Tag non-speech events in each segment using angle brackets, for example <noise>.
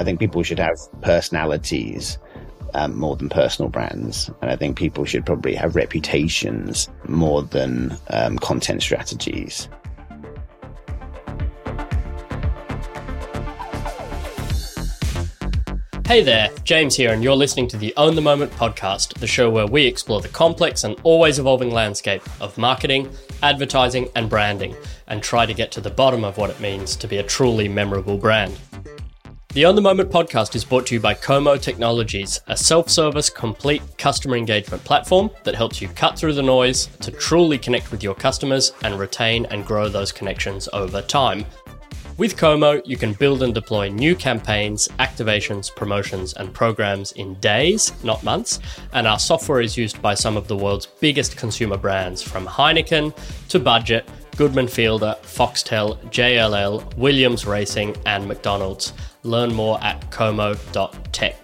I think people should have personalities um, more than personal brands. And I think people should probably have reputations more than um, content strategies. Hey there, James here, and you're listening to the Own the Moment podcast, the show where we explore the complex and always evolving landscape of marketing, advertising, and branding, and try to get to the bottom of what it means to be a truly memorable brand. The Own the Moment podcast is brought to you by Komo Technologies, a self service, complete customer engagement platform that helps you cut through the noise to truly connect with your customers and retain and grow those connections over time. With Como, you can build and deploy new campaigns, activations, promotions, and programs in days, not months. And our software is used by some of the world's biggest consumer brands, from Heineken to Budget, Goodman Fielder, Foxtel, JLL, Williams Racing, and McDonald's. Learn more at komo.tech.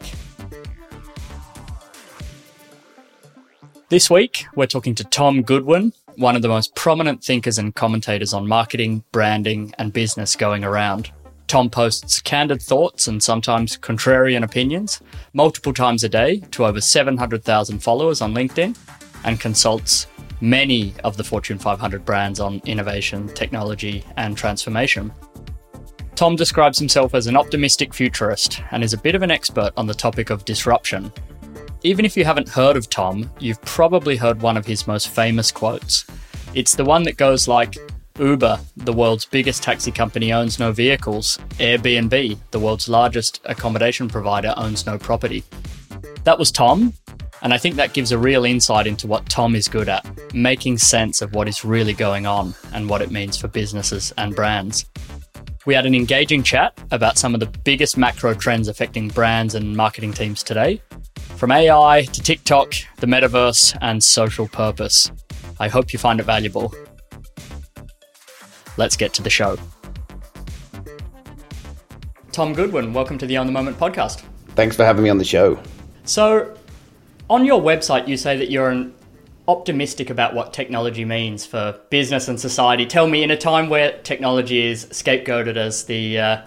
This week, we're talking to Tom Goodwin, one of the most prominent thinkers and commentators on marketing, branding, and business going around. Tom posts candid thoughts and sometimes contrarian opinions multiple times a day to over 700,000 followers on LinkedIn and consults many of the Fortune 500 brands on innovation, technology, and transformation. Tom describes himself as an optimistic futurist and is a bit of an expert on the topic of disruption, even if you haven't heard of Tom, you've probably heard one of his most famous quotes. It's the one that goes like Uber, the world's biggest taxi company, owns no vehicles. Airbnb, the world's largest accommodation provider, owns no property. That was Tom, and I think that gives a real insight into what Tom is good at making sense of what is really going on and what it means for businesses and brands. We had an engaging chat about some of the biggest macro trends affecting brands and marketing teams today, from AI to TikTok, the metaverse, and social purpose. I hope you find it valuable. Let's get to the show. Tom Goodwin, welcome to the Own the Moment podcast. Thanks for having me on the show. So, on your website, you say that you're an optimistic about what technology means for business and society. Tell me, in a time where technology is scapegoated as the uh,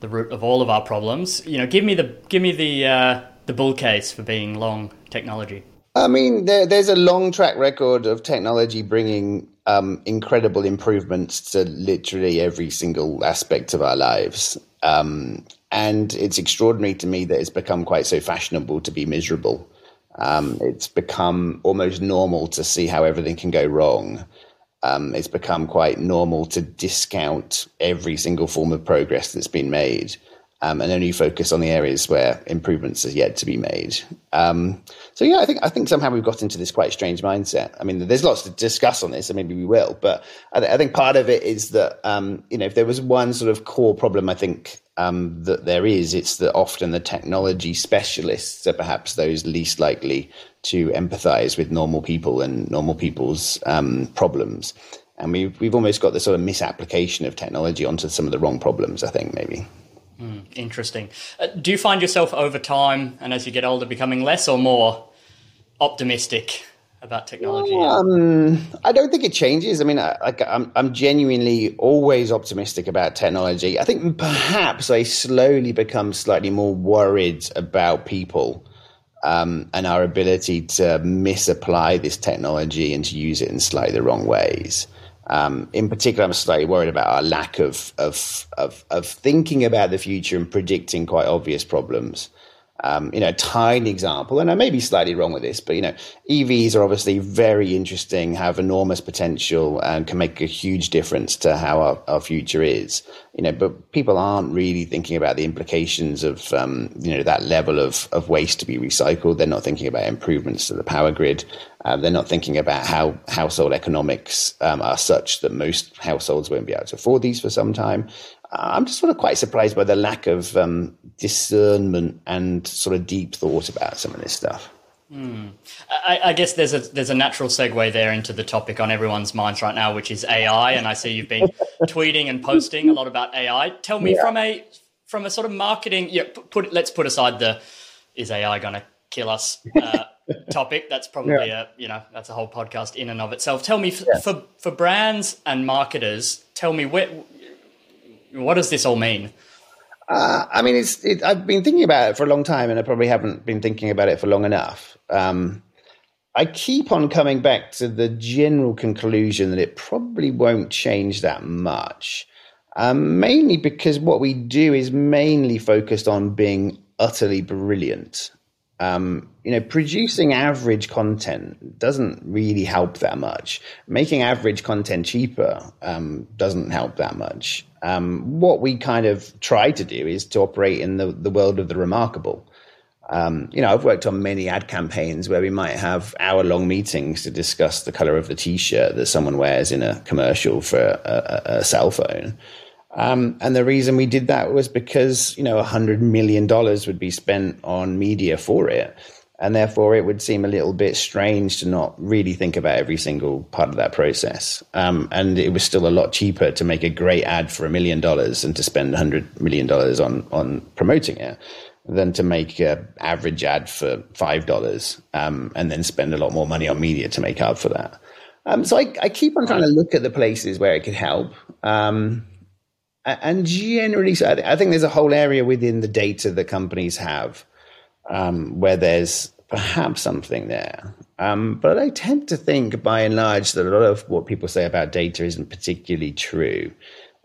the root of all of our problems, you know, give me the give me the uh, the bull case for being long technology? I mean, there, there's a long track record of technology bringing um, incredible improvements to literally every single aspect of our lives. Um, and it's extraordinary to me that it's become quite so fashionable to be miserable. Um, it's become almost normal to see how everything can go wrong. Um, it's become quite normal to discount every single form of progress that's been made um, and only focus on the areas where improvements are yet to be made. Um, so yeah, I think I think somehow we've got into this quite strange mindset. I mean, there's lots to discuss on this, and maybe we will. But I, th- I think part of it is that um, you know, if there was one sort of core problem, I think um, that there is, it's that often the technology specialists are perhaps those least likely to empathise with normal people and normal people's um, problems. And we've we've almost got the sort of misapplication of technology onto some of the wrong problems. I think maybe. Mm, interesting. Uh, do you find yourself over time and as you get older becoming less or more optimistic about technology? Um, I don't think it changes. I mean, I, I'm, I'm genuinely always optimistic about technology. I think perhaps I slowly become slightly more worried about people um, and our ability to misapply this technology and to use it in slightly the wrong ways. Um, in particular, I'm slightly worried about our lack of, of, of, of thinking about the future and predicting quite obvious problems. Um, you know, tiny example, and I may be slightly wrong with this, but you know, EVs are obviously very interesting, have enormous potential, and can make a huge difference to how our, our future is. You know, but people aren't really thinking about the implications of um, you know that level of of waste to be recycled. They're not thinking about improvements to the power grid. Uh, they're not thinking about how household economics um, are such that most households won't be able to afford these for some time. I'm just sort of quite surprised by the lack of um, discernment and sort of deep thought about some of this stuff. Hmm. I, I, guess there's a there's a natural segue there into the topic on everyone's minds right now, which is AI. And I see you've been <laughs> tweeting and posting a lot about AI. Tell me yeah. from a from a sort of marketing, yeah, put let's put aside the is AI going to kill us uh, <laughs> topic. That's probably yeah. a you know that's a whole podcast in and of itself. Tell me f- yeah. for for brands and marketers, tell me where what does this all mean? Uh, I mean, it's. It, I've been thinking about it for a long time, and I probably haven't been thinking about it for long enough. Um, I keep on coming back to the general conclusion that it probably won't change that much. Um, mainly because what we do is mainly focused on being utterly brilliant. Um, you know, producing average content doesn't really help that much. Making average content cheaper um, doesn't help that much. Um, what we kind of try to do is to operate in the, the world of the remarkable. Um, you know, I've worked on many ad campaigns where we might have hour long meetings to discuss the color of the t shirt that someone wears in a commercial for a, a, a cell phone. Um, and the reason we did that was because, you know, a hundred million dollars would be spent on media for it. And therefore, it would seem a little bit strange to not really think about every single part of that process. Um, and it was still a lot cheaper to make a great ad for a million dollars and to spend hundred million dollars on on promoting it than to make an average ad for five dollars um, and then spend a lot more money on media to make up for that. Um, so I, I, keep on trying to look at the places where it could help. Um, and generally, I think there's a whole area within the data that companies have um, where there's perhaps something there. Um, but I tend to think, by and large, that a lot of what people say about data isn't particularly true.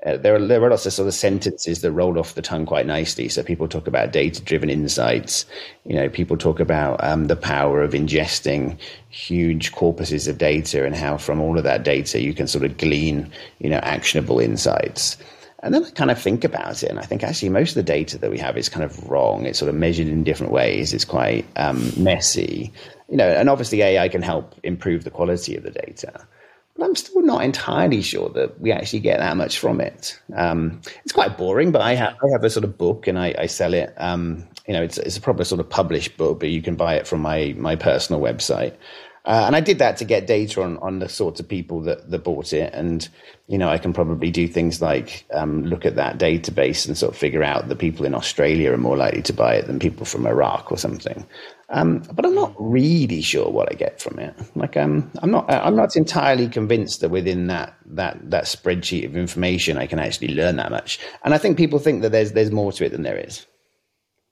Uh, there are there are lots of sort of sentences that roll off the tongue quite nicely. So people talk about data driven insights. You know, people talk about um, the power of ingesting huge corpuses of data and how from all of that data you can sort of glean you know actionable insights. And then I kind of think about it, and I think actually most of the data that we have is kind of wrong. It's sort of measured in different ways. It's quite um, messy, you know. And obviously AI can help improve the quality of the data but I'm still not entirely sure that we actually get that much from it. Um, it's quite boring, but I have I have a sort of book and I, I sell it. Um, you know, it's it's a proper sort of published book, but you can buy it from my my personal website. Uh, and I did that to get data on, on the sorts of people that, that bought it. And, you know, I can probably do things like um, look at that database and sort of figure out that people in Australia are more likely to buy it than people from Iraq or something. Um, but I'm not really sure what I get from it. Like, um, I'm not, I'm not entirely convinced that within that that that spreadsheet of information, I can actually learn that much. And I think people think that there's there's more to it than there is.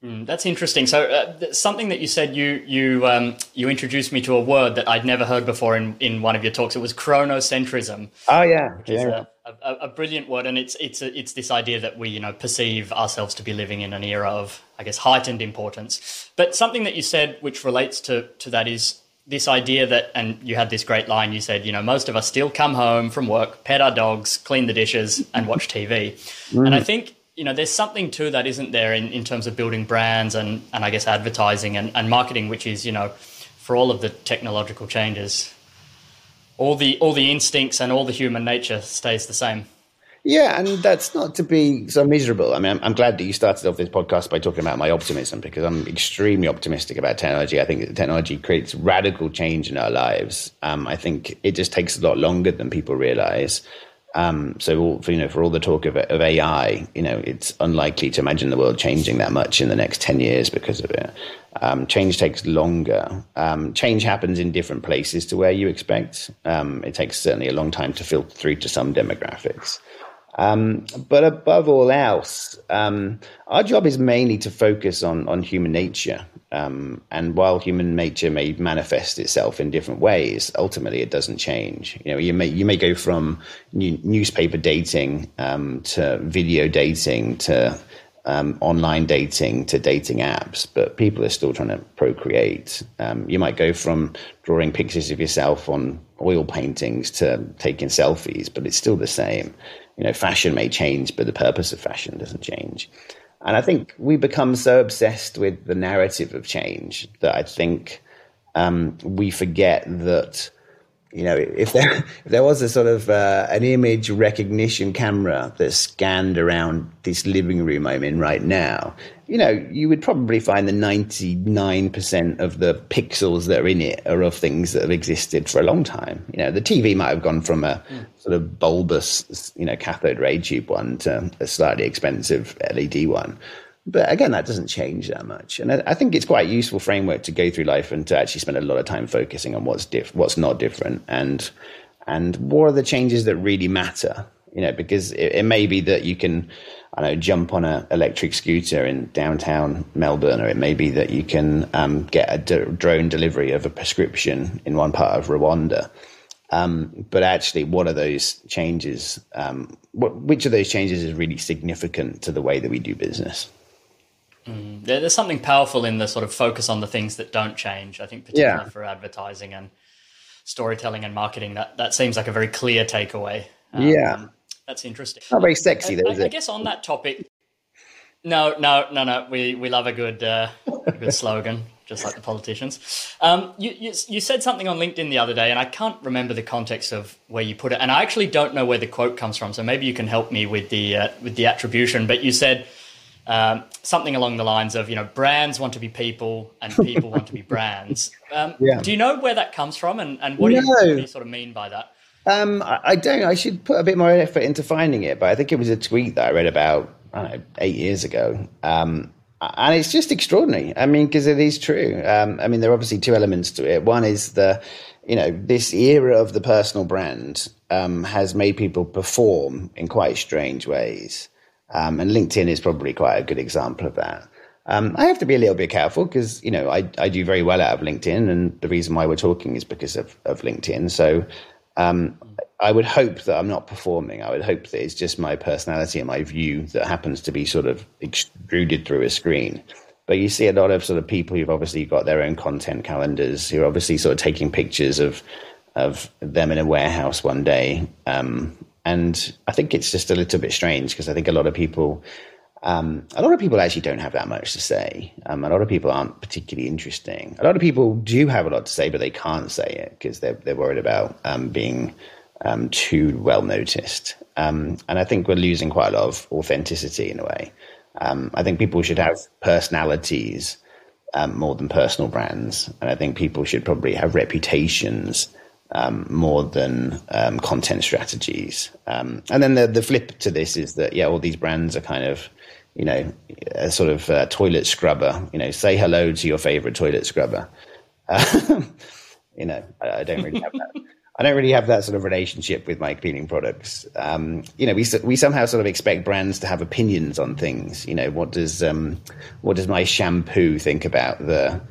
Mm, that's interesting. So, uh, something that you said, you you um, you introduced me to a word that I'd never heard before in, in one of your talks. It was chronocentrism. Oh yeah, yeah. A, a, a, brilliant word, and it's it's a, it's this idea that we you know perceive ourselves to be living in an era of I guess heightened importance. But something that you said, which relates to to that, is this idea that, and you had this great line. You said, you know, most of us still come home from work, pet our dogs, clean the dishes, and watch <laughs> TV. Mm. And I think you know, there's something to that, isn't there, in, in terms of building brands and, and I guess advertising and, and marketing, which is, you know, for all of the technological changes, all the all the instincts and all the human nature stays the same. Yeah, and that's not to be so miserable. I mean, I'm, I'm, glad that you started off this podcast by talking about my optimism because I'm extremely optimistic about technology. I think technology creates radical change in our lives. Um, I think it just takes a lot longer than people realize. Um, so, for, you know, for all the talk of, of, AI, you know, it's unlikely to imagine the world changing that much in the next ten years because of it. Um, change takes longer. Um, change happens in different places to where you expect. Um, it takes certainly a long time to filter through to some demographics. Um, but above all else, um, our job is mainly to focus on on human nature. Um, and while human nature may manifest itself in different ways, ultimately it doesn't change. You know, you may you may go from new, newspaper dating um, to video dating to um, online dating to dating apps, but people are still trying to procreate. Um, you might go from drawing pictures of yourself on oil paintings to taking selfies, but it's still the same you know, fashion may change, but the purpose of fashion doesn't change. And I think we become so obsessed with the narrative of change that I think um, we forget that you know, if there if there was a sort of uh, an image recognition camera that scanned around this living room I'm in right now, you know, you would probably find the 99% of the pixels that are in it are of things that have existed for a long time. You know, the TV might have gone from a mm. sort of bulbous, you know, cathode ray tube one to a slightly expensive LED one. But again, that doesn't change that much. And I, think it's quite a useful framework to go through life and to actually spend a lot of time focusing on what's diff- what's not different and and what are the changes that really matter. You know, because it, it may be that you can I know, jump on an electric scooter in downtown Melbourne, or it may be that you can um, get a d- drone delivery of a prescription in one part of Rwanda. Um, but actually, what are those changes? Um, what, which of those changes is really significant to the way that we do business? Mm, there's something powerful in the sort of focus on the things that don't change. I think, particularly yeah. for advertising and storytelling and marketing, that that seems like a very clear takeaway. Um, yeah, that's interesting. Not very sexy, though, I, I, I guess on that topic, no, no, no, no. We we love a good uh, a good slogan, just like the politicians. Um, you, you, you said something on LinkedIn the other day, and I can't remember the context of where you put it, and I actually don't know where the quote comes from. So maybe you can help me with the uh, with the attribution. But you said um, something along the lines of, you know, brands want to be people, and people want to be <laughs> brands. Um, yeah. Do you know where that comes from, and, and what, no. do you, what, do you, sort of mean by that? Um, I don't. I should put a bit more effort into finding it, but I think it was a tweet that I read about I know, eight years ago. Um, and it's just extraordinary. I mean, because it is true. Um, I mean, there are obviously two elements to it. One is the, you know, this era of the personal brand um, has made people perform in quite strange ways. Um, and LinkedIn is probably quite a good example of that. Um, I have to be a little bit careful because you know I, I do very well out of LinkedIn, and the reason why we're talking is because of, of LinkedIn. So um, I would hope that I'm not performing. I would hope that it's just my personality and my view that happens to be sort of extruded through a screen. But you see a lot of sort of people who've obviously got their own content calendars, who are obviously sort of taking pictures of of them in a warehouse one day. Um, and I think it's just a little bit strange because I think a lot of people um, a lot of people actually don't have that much to say. Um, a lot of people aren't particularly interesting. A lot of people do have a lot to say, but they can't say it because they're they're worried about um, being um, too well noticed. Um, and I think we're losing quite a lot of authenticity in a way. Um, I think people should have personalities more than personal brands, and I think people should probably have reputations. Um, more than um, content strategies. Um, and then the, the flip to this is that, yeah, all these brands are kind of you know, a sort of uh, toilet scrubber. You know, say hello to your favorite toilet scrubber. Uh, <laughs> you know, I, I, don't really have that. I don't really have that sort of relationship with my cleaning products. Um, you know, we we somehow sort of expect brands to have opinions on things. You know, what does um, what does my shampoo think about the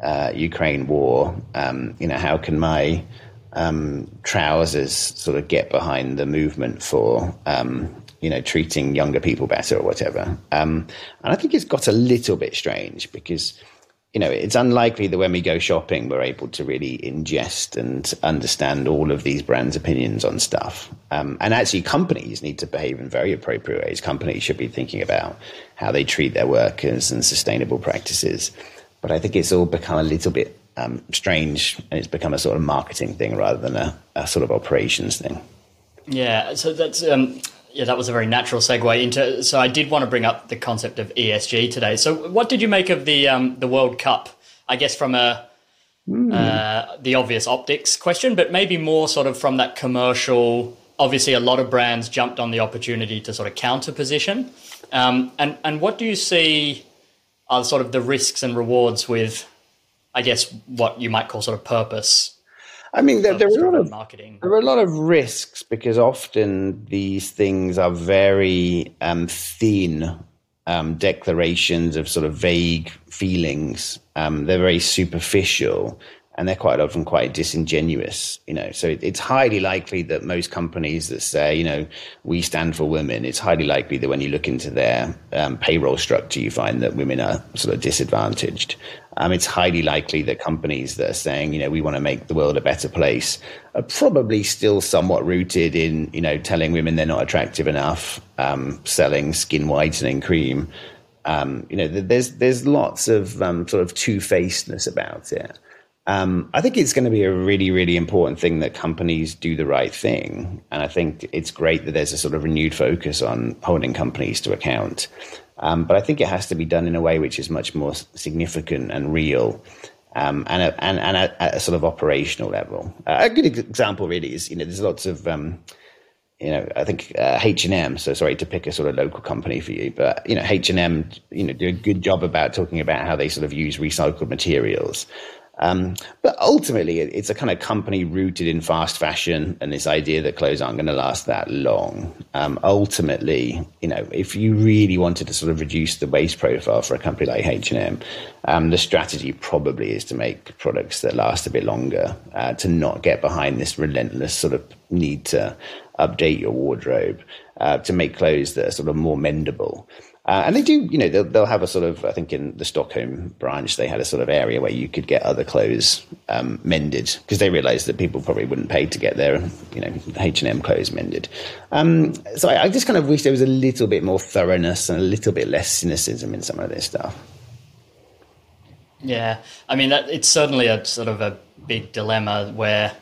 uh, Ukraine war? Um, you know, how can my um, trousers sort of get behind the movement for um, you know, treating younger people better or whatever. Um, and I think it's got a little bit strange because, you know, it's unlikely that when we go shopping, we're able to really ingest and understand all of these brands' opinions on stuff. Um, and actually, companies need to behave in very appropriate ways. Companies should be thinking about how they treat their workers and sustainable practices. But I think it's all become a little bit um, strange and it's become a sort of marketing thing rather than a, a sort of operations thing. Yeah, so that's um, yeah, that was a very natural segue into. So I did want to bring up the concept of ESG today. So what did you make of the um, the World Cup? I guess from a mm. uh, the obvious optics question, but maybe more sort of from that commercial. Obviously, a lot of brands jumped on the opportunity to sort of counter position. Um, and and what do you see are sort of the risks and rewards with, I guess, what you might call sort of purpose I mean, there, there, are a lot of marketing. There are a lot of risks because often these things are very um, thin um, declarations of sort of vague feelings. Um, they're very superficial, and they're quite often quite disingenuous. You know, so it's highly likely that most companies that say, you know, we stand for women, it's highly likely that when you look into their um, payroll structure, you find that women are sort of disadvantaged. Um, it's highly likely that companies that are saying, you know, we want to make the world a better place are probably still somewhat rooted in, you know, telling women they're not attractive enough, um, selling skin whitening cream. Um, you know, there's there's lots of um, sort of two facedness about it. Um, I think it's going to be a really, really important thing that companies do the right thing. And I think it's great that there's a sort of renewed focus on holding companies to account. Um, but I think it has to be done in a way which is much more significant and real. Um, and, a, and, and a, a, sort of operational level. Uh, a good example really is, you know, there's lots of, um, you know, I think uh, H and M. So sorry to pick a sort of local company for you, but you know, H and M, you know, do a good job about talking about how they sort of use recycled materials. Um, but ultimately, it's a kind of company rooted in fast fashion and this idea that clothes aren't going to last that long. Um, ultimately, you know, if you really wanted to sort of reduce the waste profile for a company like H and M, um, the strategy probably is to make products that last a bit longer, uh, to not get behind this relentless sort of need to update your wardrobe, uh, to make clothes that are sort of more mendable. Uh, and they do, you know, they'll, they'll, have a sort of, I think in the Stockholm branch, they had a sort of area where you could get other clothes um, mended because they realized that people probably wouldn't pay to get their, you know, H&M clothes mended. Um, so I, I, just kind of wish there was a little bit more thoroughness and a little bit less cynicism in some of this stuff. Yeah. I mean, that, it's certainly a sort of a big dilemma where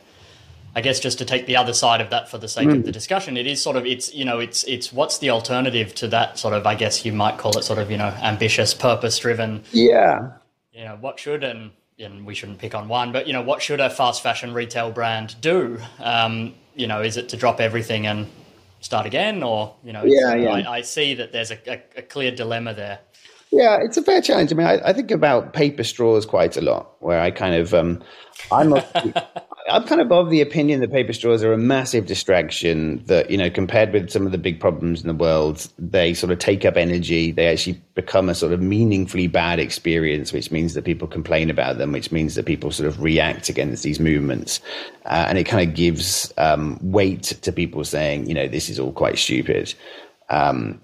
I guess just to take the other side of that for the sake mm. of the discussion, it is sort of it's you know it's it's what's the alternative to that sort of I guess you might call it sort of you know ambitious, purpose driven. Yeah. You know what should and and we shouldn't pick on one, but you know what should a fast fashion retail brand do? Um, you know, is it to drop everything and start again, or you know? Yeah, yeah. I, I, see that there's a, a, a, clear dilemma there. Yeah, it's a fair challenge. I mean, I, I think about paper straws quite a lot, where I kind of um, I'm. <laughs> I'm kind of of the opinion that paper straws are a massive distraction. That you know, compared with some of the big problems in the world, they sort of take up energy. They actually become a sort of meaningfully bad experience, which means that people complain about them, which means that people sort of react against these movements, uh, and it kind of gives um, weight to people saying, you know, this is all quite stupid. Um,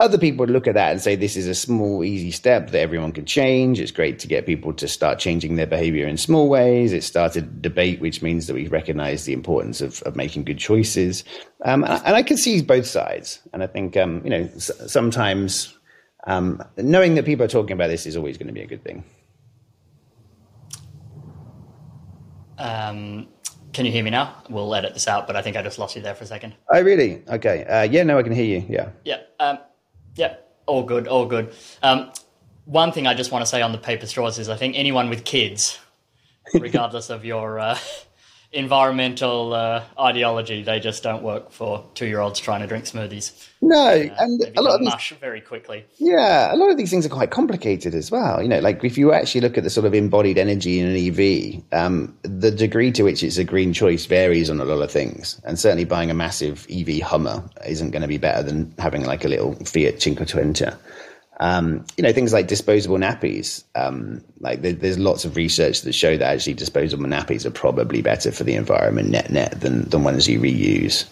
other people would look at that and say this is a small, easy step that everyone can change. It's great to get people to start changing their behavior in small ways. It started a debate, which means that we recognize the importance of, of making good choices. Um, and, I, and, I can see both sides. And I think, um, you know, s- sometimes um, knowing that people are talking about this is always going to be a good thing. Um, can you hear me now? We'll edit this out, but I think I just lost you there for a second. Oh, really? Okay. Uh, yeah, no, I can hear you. Yeah. Yeah. Um, yeah, all good, all good. Um, one thing I just want to say on the paper straws is I think anyone with kids, <laughs> regardless of your uh, environmental uh, ideology, they just don't work for two-year-olds trying to drink smoothies. No, uh, and a lot of these, mush very quickly. Yeah, a lot of these things are quite complicated as well. You know, like if you actually look at the sort of embodied energy in an EV, um, the degree to which it's a green choice varies on a lot of things. And certainly, buying a massive EV Hummer isn't going to be better than having like a little Fiat Cinquecento. Um, you know, things like disposable nappies. Um, like there, there's lots of research that show that actually disposable nappies are probably better for the environment net net than than ones you reuse.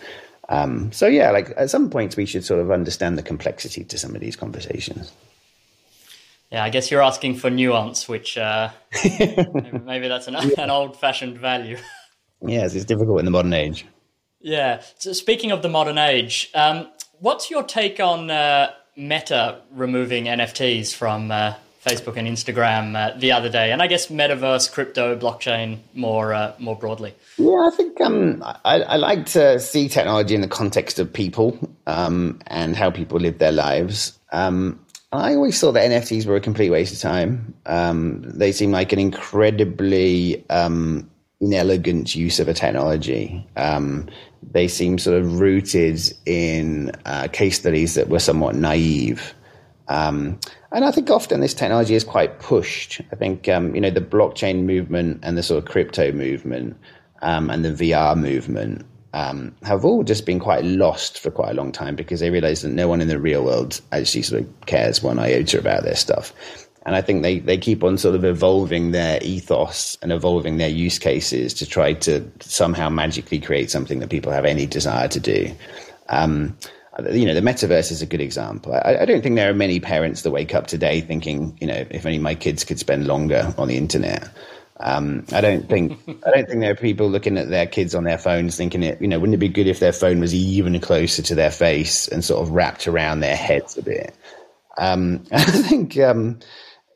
Um, so yeah, like at some points we should sort of understand the complexity to some of these conversations. Yeah, I guess you're asking for nuance, which uh, <laughs> maybe, maybe, that's an, yeah. an old-fashioned value. yes, it's difficult in the modern age. Yeah. So speaking of the modern age, um, what's your take on uh, Meta removing NFTs from uh, Facebook and Instagram uh, the other day, and I guess metaverse, crypto, blockchain more uh, more broadly. Yeah, I think um, I, I, like to see technology in the context of people um, and how people live their lives. Um, I always thought that NFTs were a complete waste of time. Um, they seem like an incredibly um, inelegant use of a technology. Um, they seem sort of rooted in uh, case studies that were somewhat naive. Um, and I think often this technology is quite pushed. I think, um, you know, the blockchain movement and the sort of crypto movement um, and the VR movement um, have all just been quite lost for quite a long time because they realize that no one in the real world actually sort of cares one iota about their stuff. And I think they, they keep on sort of evolving their ethos and evolving their use cases to try to somehow magically create something that people have any desire to do. Um, you know, the metaverse is a good example. I, I, don't think there are many parents that wake up today thinking, you know, if only my kids could spend longer on the internet. Um, I don't think <laughs> I don't think there are people looking at their kids on their phones thinking it. You know, wouldn't it be good if their phone was even closer to their face and sort of wrapped around their heads a bit? Um, <laughs> I think um,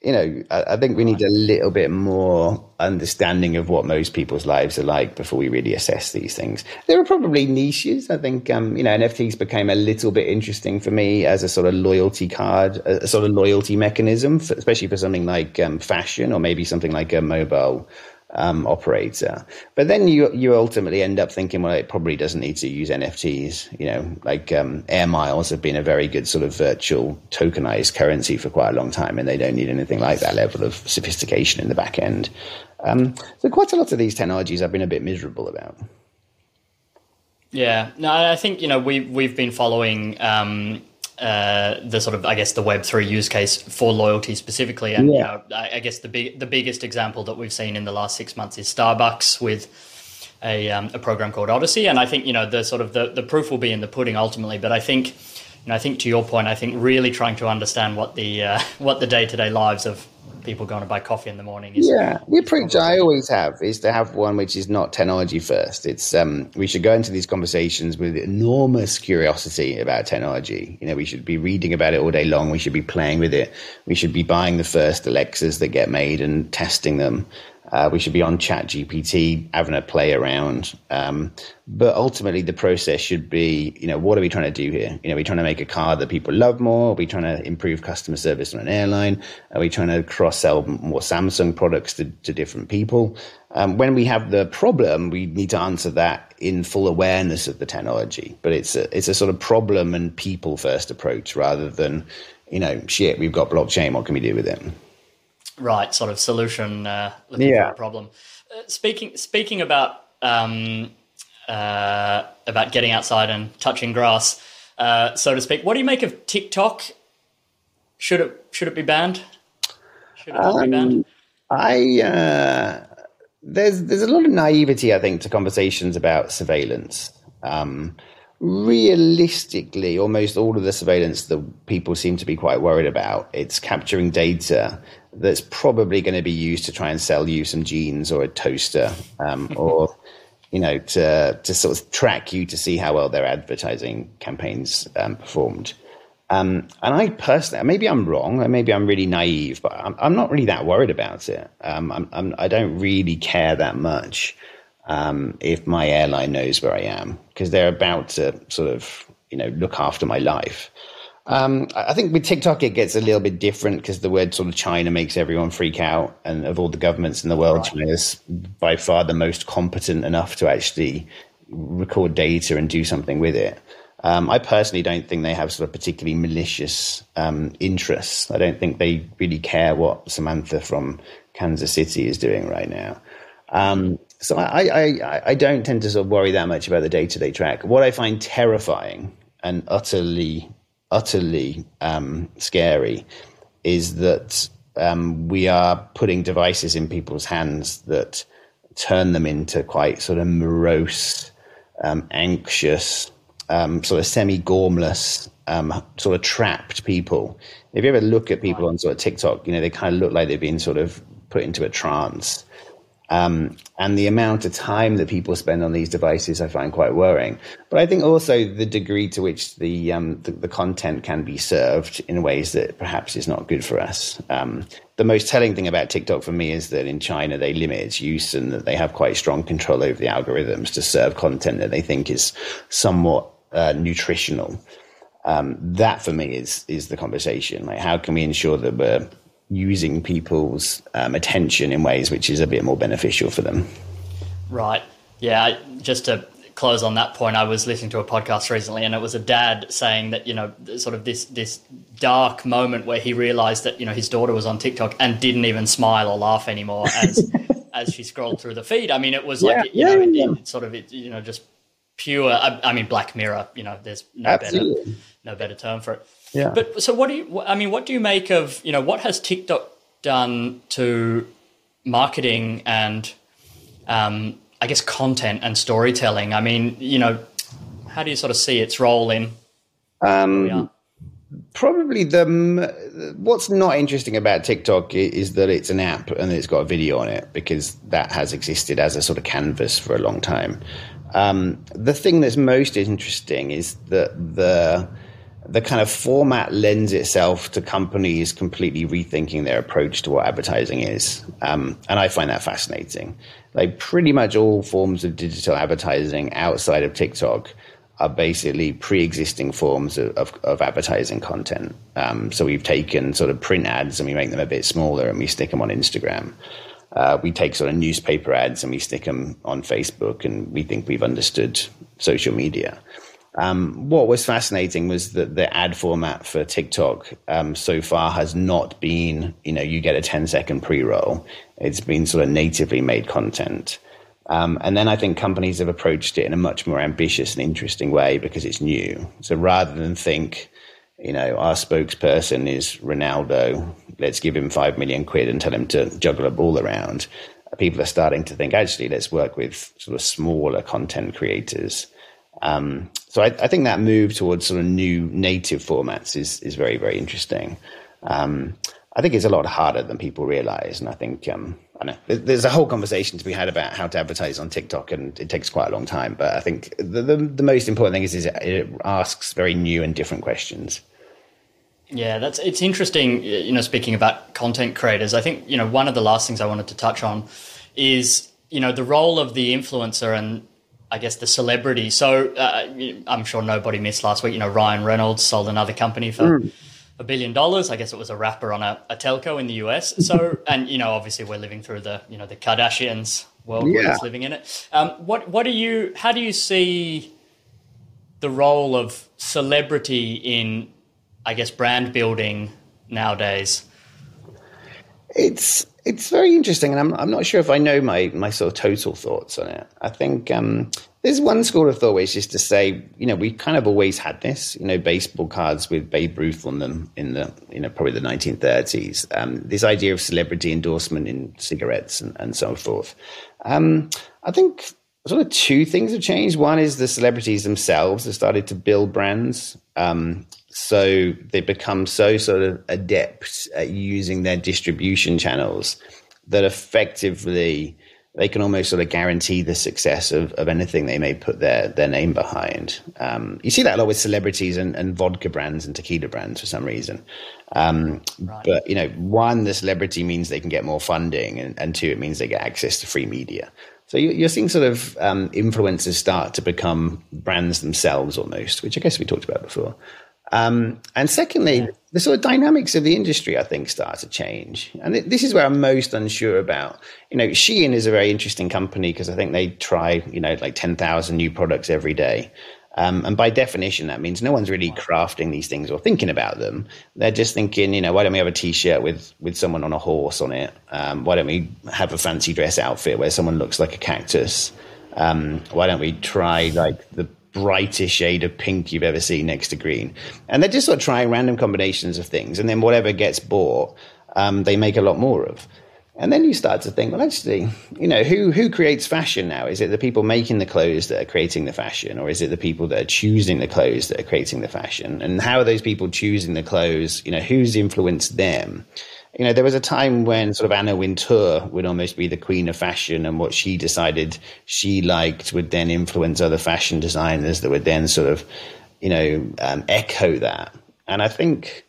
you know, I, I, think we need a little bit more understanding of what most people's lives are like before we really assess these things. There are probably niches. I think, um, you know, NFTs became a little bit interesting for me as a sort of loyalty card, a, sort of loyalty mechanism, for, especially for something like um, fashion or maybe something like a mobile um, operator. But then you you ultimately end up thinking, well, it probably doesn't need to use NFTs. You know, like um, air miles have been a very good sort of virtual tokenized currency for quite a long time, and they don't need anything like that level of sophistication in the back end. Um, so quite a lot of these technologies I've been a bit miserable about. Yeah, no, I think you know we we've been following um, uh, the sort of I guess the Web three use case for loyalty specifically, and yeah. you know, I, I, guess the big the biggest example that we've seen in the last six months is Starbucks with a um, a program called Odyssey, and I think you know the sort of the, the proof will be in the pudding ultimately, but I think. And I think to your point, I think really trying to understand what the uh, <laughs> what the day to day lives of people going to buy coffee in the morning. Is yeah, the approach I always have is to have one which is not technology first. It's um, we should go into these conversations with enormous curiosity about technology. You know, we should be reading about it all day long. We should be playing with it. We should be buying the first Alexas that get made and testing them. Uh, we should be on Chat GPT, having a play around. Um, but ultimately, the process should be, you know, what are we trying to do here? You know, are we trying to make a car that people love more? Are we trying to improve customer service on an airline? Are we trying to cross sell more Samsung products to, to different people? Um, when we have the problem, we need to answer that in full awareness of the technology. But it's a, it's a sort of problem and people first approach rather than, you know, shit, we've got blockchain. What can we do with it? Right sort of solution uh, looking yeah. for a problem. Uh, speaking speaking about um, uh, about getting outside and touching grass, uh, so to speak. What do you make of TikTok? Should it should it be banned? Should it um, be banned? I uh, there's there's a lot of naivety, I think, to conversations about surveillance. Um, realistically, almost all of the surveillance that people seem to be quite worried about, it's capturing data that's probably going to be used to try and sell you some jeans or a toaster um, <laughs> or you know to to sort of track you to see how well their advertising campaigns um, performed um, and I personally, maybe I'm wrong, maybe I'm really naive, but I'm, I'm not really that worried about it. Um, I'm, I'm, I do not really care that much um, if my airline knows where I am because they're about to sort of, you know, look after my life. Um, I think with TikTok, it gets a little bit different because the word sort of China makes everyone freak out. And of all the governments in the world, right. China is by far the most competent enough to actually record data and do something with it. Um, I personally don't think they have sort of particularly malicious um, interests. I don't think they really care what Samantha from Kansas City is doing right now. Um, so I, I, I don't tend to sort of worry that much about the data they track. What I find terrifying and utterly utterly um, scary is that um, we are putting devices in people's hands that turn them into quite sort of morose, um, anxious, um, sort of semi-gormless, um, sort of trapped people. If you ever look at people on sort of TikTok, you know they kind of look like they've been sort of put into a trance. Um, and the amount of time that people spend on these devices, I find quite worrying. But I think also the degree to which the, um, the, the content can be served in ways that perhaps is not good for us. Um, the most telling thing about TikTok for me is that in China they limit its use and that they have quite strong control over the algorithms to serve content that they think is somewhat uh, nutritional. Um, that for me is is the conversation. Like, how can we ensure that we're using people's um, attention in ways which is a bit more beneficial for them. Right. Yeah. Just to close on that point, I was listening to a podcast recently, and it was a dad saying that you know, sort of this this dark moment where he realized that you know his daughter was on TikTok and didn't even smile or laugh anymore as <laughs> as she scrolled through the feed. I mean, it was like yeah, you know, yeah, it, it sort of it, you know just pure. I, I, mean, Black Mirror. You know, there's no Absolutely. better no better term for it. Yeah. But so what do you? I mean, what do you make of you know what has TikTok done to marketing and um, I guess content and storytelling? I mean, you know, how do you sort of see its role in? Um, probably the what's not interesting about TikTok is that it's an app and it's got a video on it because that has existed as a sort of canvas for a long time. Um, the thing that's most interesting is that the the kind of format lends itself to companies completely rethinking their approach to what advertising is. Um, and I find that fascinating. Like pretty much all forms of digital advertising outside of TikTok are basically pre-existing forms of, of, of advertising content. Um, so we've taken sort of print ads and we make them a bit smaller and we stick them on Instagram. Uh, we take sort of newspaper ads and we stick them on Facebook, and we think we've understood social media. Um, what was fascinating was that the ad format for TikTok um, so far has not been, you know, you get a 10 second pre roll. It's been sort of natively made content. Um, and then I think companies have approached it in a much more ambitious and interesting way because it's new. So rather than think, you know, our spokesperson is Ronaldo, let's give him five million quid and tell him to juggle a ball around, people are starting to think, actually, let's work with sort of smaller content creators um, so I, I, think that move towards sort of new native formats is is very very interesting. Um, I think it's a lot harder than people realize, and I think um, I know there's a whole conversation to be had about how to advertise on TikTok, and it takes quite a long time. But I think the the, the most important thing is, is it asks very new and different questions. Yeah, that's it's interesting. You know, speaking about content creators, I think you know one of the last things I wanted to touch on is you know the role of the influencer and I guess the celebrity. So uh, I'm sure nobody missed last week. You know, Ryan Reynolds sold another company for mm. a billion dollars. I guess it was a wrapper on a, a, telco in the US. So, <laughs> and you know, obviously we're living through the you know the Kardashians world. Yeah. We're living in it. Um, what what do you? How do you see the role of celebrity in, I guess, brand building nowadays? It's it's very interesting, and I'm I'm not sure if I know my my sort of total thoughts on it. I think um, there's one school of thought which is to say, you know, we kind of always had this, you know, baseball cards with Babe Ruth on them in the, you know, probably the 1930s. Um, this idea of celebrity endorsement in cigarettes and, and so forth. Um, I think sort of two things have changed. One is the celebrities themselves have started to build brands. Um, so they become so sort of adept at using their distribution channels that effectively they can almost sort of guarantee the success of, of anything they may put their, their name behind. Um, you see that a lot with celebrities and, and vodka brands and tequila brands for some reason. Um, right. But, you know, one, the celebrity means they can get more funding, and, and two, it means they get access to free media. So you're seeing sort of um, influencers start to become brands themselves almost, which I guess we talked about before. Um, and secondly, yeah. the sort of dynamics of the industry, I think, start to change. And this is where I'm most unsure about. You know, Shein is a very interesting company because I think they try, you know, like 10,000 new products every day. Um, and by definition, that means no one's really crafting these things or thinking about them. They're just thinking, you know, why don't we have a T-shirt with with someone on a horse on it? Um, why don't we have a fancy dress outfit where someone looks like a cactus? Um, why don't we try like the brightest shade of pink you've ever seen next to green. And they're just sort of trying random combinations of things. And then whatever gets bought, um, they make a lot more of. And then you start to think, well, actually, you know, who who creates fashion now? Is it the people making the clothes that are creating the fashion, or is it the people that are choosing the clothes that are creating the fashion? And how are those people choosing the clothes? You know, who's influenced them? You know, there was a time when sort of Anna Wintour would almost be the queen of fashion, and what she decided she liked would then influence other fashion designers that would then sort of, you know, um, echo that. And I think,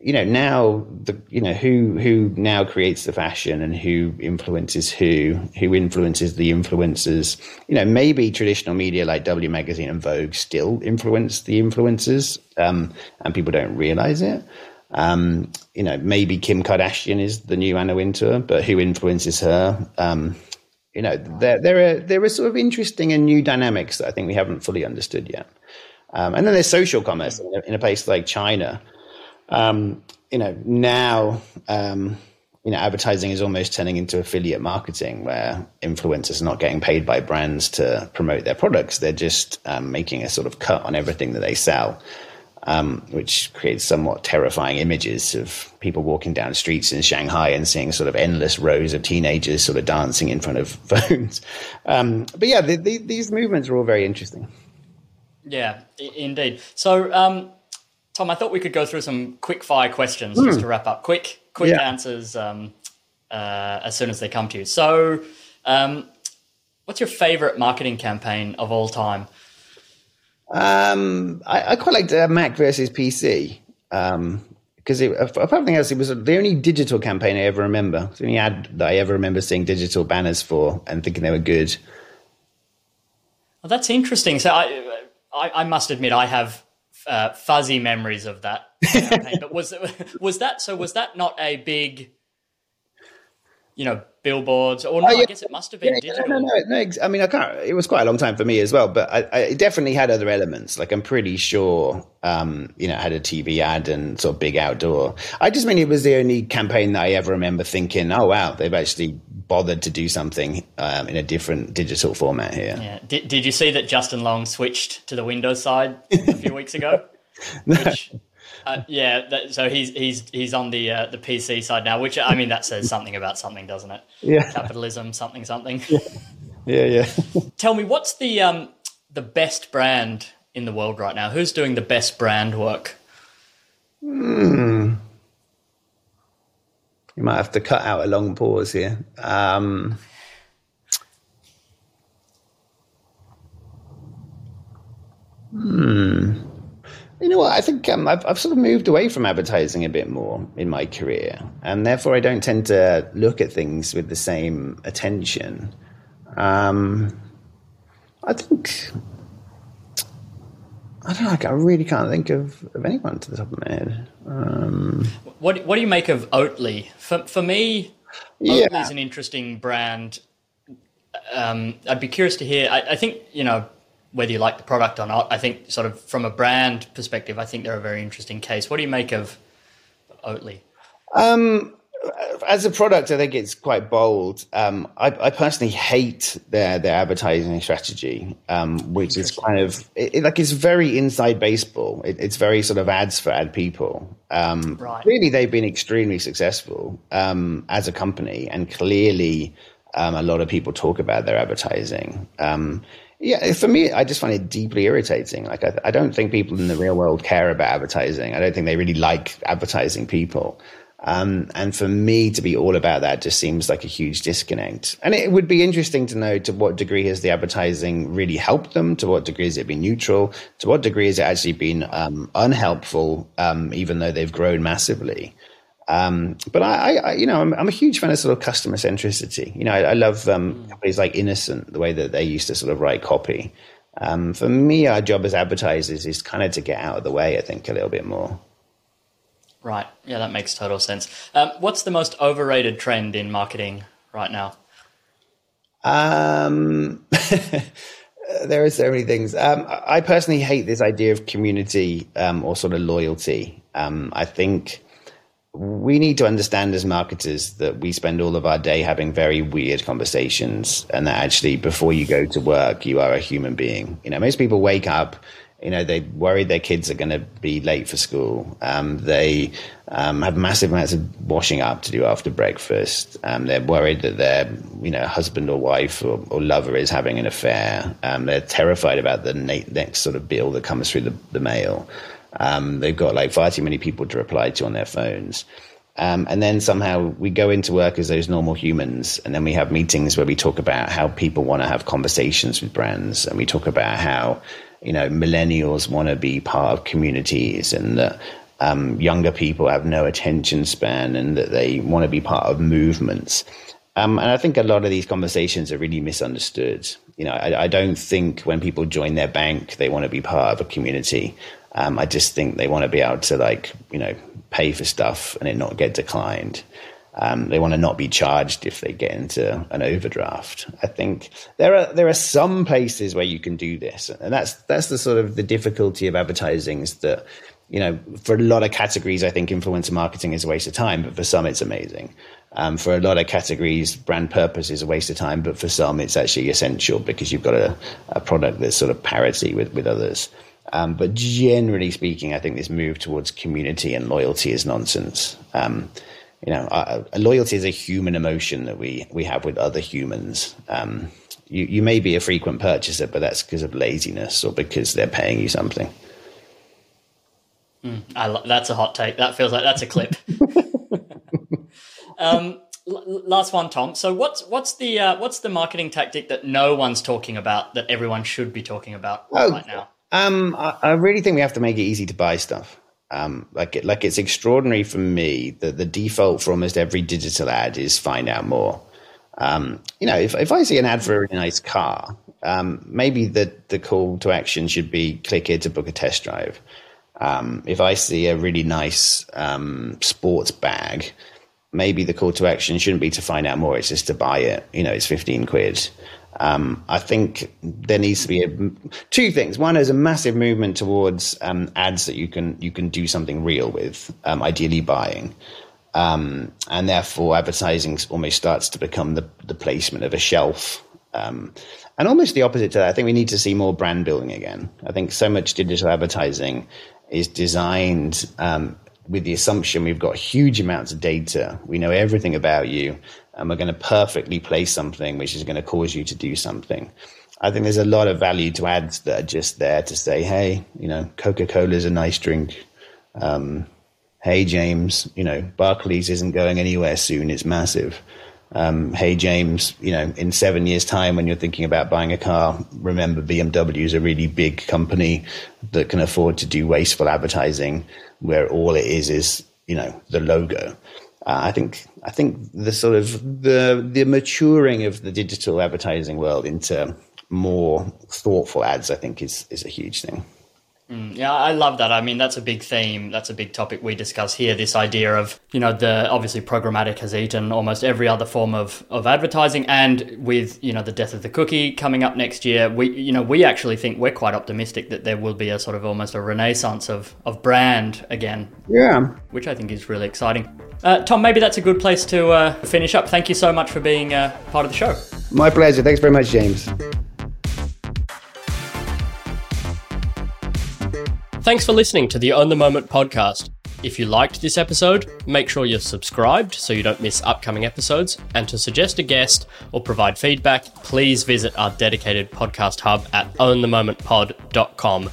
you know, now the you know who who now creates the fashion and who influences who, who influences the influencers. You know, maybe traditional media like W Magazine and Vogue still influence the influencers, um, and people don't realize it. Um, you know, maybe Kim Kardashian is the new Anna Wintour, but who influences her? Um, you know, there there are there are sort of interesting and new dynamics that I think we haven't fully understood yet. Um, and then there's social commerce in a, in a place like China. Um, you know, now um, you know advertising is almost turning into affiliate marketing, where influencers are not getting paid by brands to promote their products; they're just um, making a sort of cut on everything that they sell um, which creates somewhat terrifying images of people walking down streets in Shanghai and seeing sort of endless rows of teenagers sort of dancing in front of <laughs> phones. Um, but yeah, the, the, these movements are all very interesting. Yeah, I- indeed. So, um, Tom, I thought we could go through some quick fire questions mm. just hmm. to wrap up. Quick, quick yeah. answers um, uh, as soon as they come to you. So, um, what's your favorite marketing campaign of all time? Um, I, I, quite liked uh, Mac versus PC. Um, because apart from anything else, it was the only digital campaign I ever remember. It's the only ad that I ever remember seeing digital banners for and thinking they were good. Well, that's interesting. So I, I, I must admit, I have uh, fuzzy memories of that campaign. <laughs> but was was that so? Was that not a big you know, billboards, or no, oh, yeah. I guess it must have been yeah, digital. No, no, no, no, I mean, I can't. It was quite a long time for me as well, but I, I definitely had other elements. Like I'm pretty sure, um, you know, it had a TV ad and sort of big outdoor. I just mean it was the only campaign that I ever remember thinking, oh wow, they've actually bothered to do something um, in a different digital format here. Yeah. Did, did you see that Justin Long switched to the Windows side a few weeks ago? <laughs> no. Which, uh, yeah, that, so he's he's he's on the uh, the PC side now, which I mean that says something about something, doesn't it? <laughs> Yeah, capitalism, something, something. Yeah, yeah. yeah. <laughs> Tell me, what's the um the best brand in the world right now? Who's doing the best brand work? Hmm. You might have to cut out a long pause here. Um, hmm. You know what? I think um, I've, I've sort of moved away from advertising a bit more in my career, and therefore I don't tend to look at things with the same attention. Um, I think I don't know. I really can't think of, of anyone to the top of my head. Um, what What do you make of Oatly? For for me, yeah. Oatly is an interesting brand. Um, I'd be curious to hear. I, I think you know whether you like the product or not, I think sort of from a brand perspective, I think they're a very interesting case. What do you make of Oatly? Um, as a product, I think it's quite bold. Um, I, I, personally hate their their advertising strategy, um, which is kind of it, like it's very inside baseball. It, it's very sort of ads for ad people. Um, right. Really, they've been extremely successful um, as a company, and clearly, um, a lot of people talk about their advertising. Yeah, for me, I just find it deeply irritating. Like, I, I, don't think people in the real world care about advertising. I don't think they really like advertising people. Um, and for me to be all about that just seems like a huge disconnect. And it would be interesting to know to what degree has the advertising really helped them? To what degree has it been neutral? To what degree has it actually been um, unhelpful, um, even though they've grown massively? Um, but I, I, you know, I'm, I'm, a huge fan of sort of customer centricity. You know, I, I love um, mm. companies like Innocent, the way that they used to sort of write copy. Um, for me, our job as advertisers is kind of to get out of the way. I think a little bit more. Right. Yeah, that makes total sense. Um, what's the most overrated trend in marketing right now? Um, <laughs> there are so many things. Um, I personally hate this idea of community um, or sort of loyalty. Um, I think we need to understand as marketers that we spend all of our day having very weird conversations and that actually before you go to work you are a human being. You know most people wake up you know they worry their kids are going to be late for school. Um, they um, have massive amounts of washing up to do after breakfast. Um, they're worried that their you know husband or wife or, or lover is having an affair. Um, they're terrified about the next sort of bill that comes through the, the mail um, they've got like far too many people to reply to on their phones. Um, and then somehow we go into work as those normal humans, and then we have meetings where we talk about how people want to have conversations with brands, and we talk about how you know millennials want to be part of communities, and that um, younger people have no attention span, and that they want to be part of movements. Um, and I think a lot of these conversations are really misunderstood. You know, I, I, don't think when people join their bank, they want to be part of a community. Um, I just think they want to be able to like you know pay for stuff and it not get declined. Um, they want to not be charged if they get into an overdraft. I think there are there are some places where you can do this, and that's that's the sort of the difficulty of advertising is that you know for a lot of categories, I think influencer marketing is a waste of time, but for some it's amazing. Um, for a lot of categories, brand purpose is a waste of time, but for some it's actually essential because you've got a, a product that's sort of parity with with others. Um, but generally speaking, I think this move towards community and loyalty is nonsense. Um, you know, uh, loyalty is a human emotion that we we have with other humans. Um, you you may be a frequent purchaser, but that's because of laziness or because they're paying you something. Mm, lo- that's a hot take. That feels like that's a clip. <laughs> um, l- last one, Tom. So what's what's the uh, what's the marketing tactic that no one's talking about that everyone should be talking about oh, right now? Um, I, I, really think we have to make it easy to buy stuff. Um, like it, like it's extraordinary for me that the default for almost every digital ad is find out more. Um, you know, if if I see an ad for a really nice car, um, maybe the the call to action should be click here to book a test drive. Um, if I see a really nice um, sports bag, maybe the call to action shouldn't be to find out more; it's just to buy it. You know, it's fifteen quid. Um, I think there needs to be a, two things. One is a massive movement towards um, ads that you can you can do something real with, um, ideally buying, um, and therefore advertising almost starts to become the the placement of a shelf. Um, and almost the opposite to that, I think we need to see more brand building again. I think so much digital advertising is designed um, with the assumption we've got huge amounts of data. We know everything about you, and we're going to perfectly place something which is going to cause you to do something. I think there's a lot of value to ads that are just there to say, hey, you know, Coca Cola is a nice drink. Um, hey, James, you know, Barclays isn't going anywhere soon. It's massive. Um, hey, James, you know, in seven years' time, when you're thinking about buying a car, remember BMW is a really big company that can afford to do wasteful advertising where all it is is, you know, the logo. Uh, I think I think the sort of the the maturing of the digital advertising world into more thoughtful ads, I think, is is a huge thing. Mm, yeah, I love that. I mean, that's a big theme. That's a big topic we discuss here. This idea of, you know, the obviously programmatic has eaten almost every other form of, of advertising. And with, you know, the death of the cookie coming up next year, we, you know, we actually think we're quite optimistic that there will be a sort of almost a renaissance of, of brand again. Yeah. Which I think is really exciting. Uh, Tom, maybe that's a good place to uh, finish up. Thank you so much for being uh, part of the show. My pleasure. Thanks very much, James. Thanks for listening to the Own the Moment podcast. If you liked this episode, make sure you're subscribed so you don't miss upcoming episodes. And to suggest a guest or provide feedback, please visit our dedicated podcast hub at ownthemomentpod.com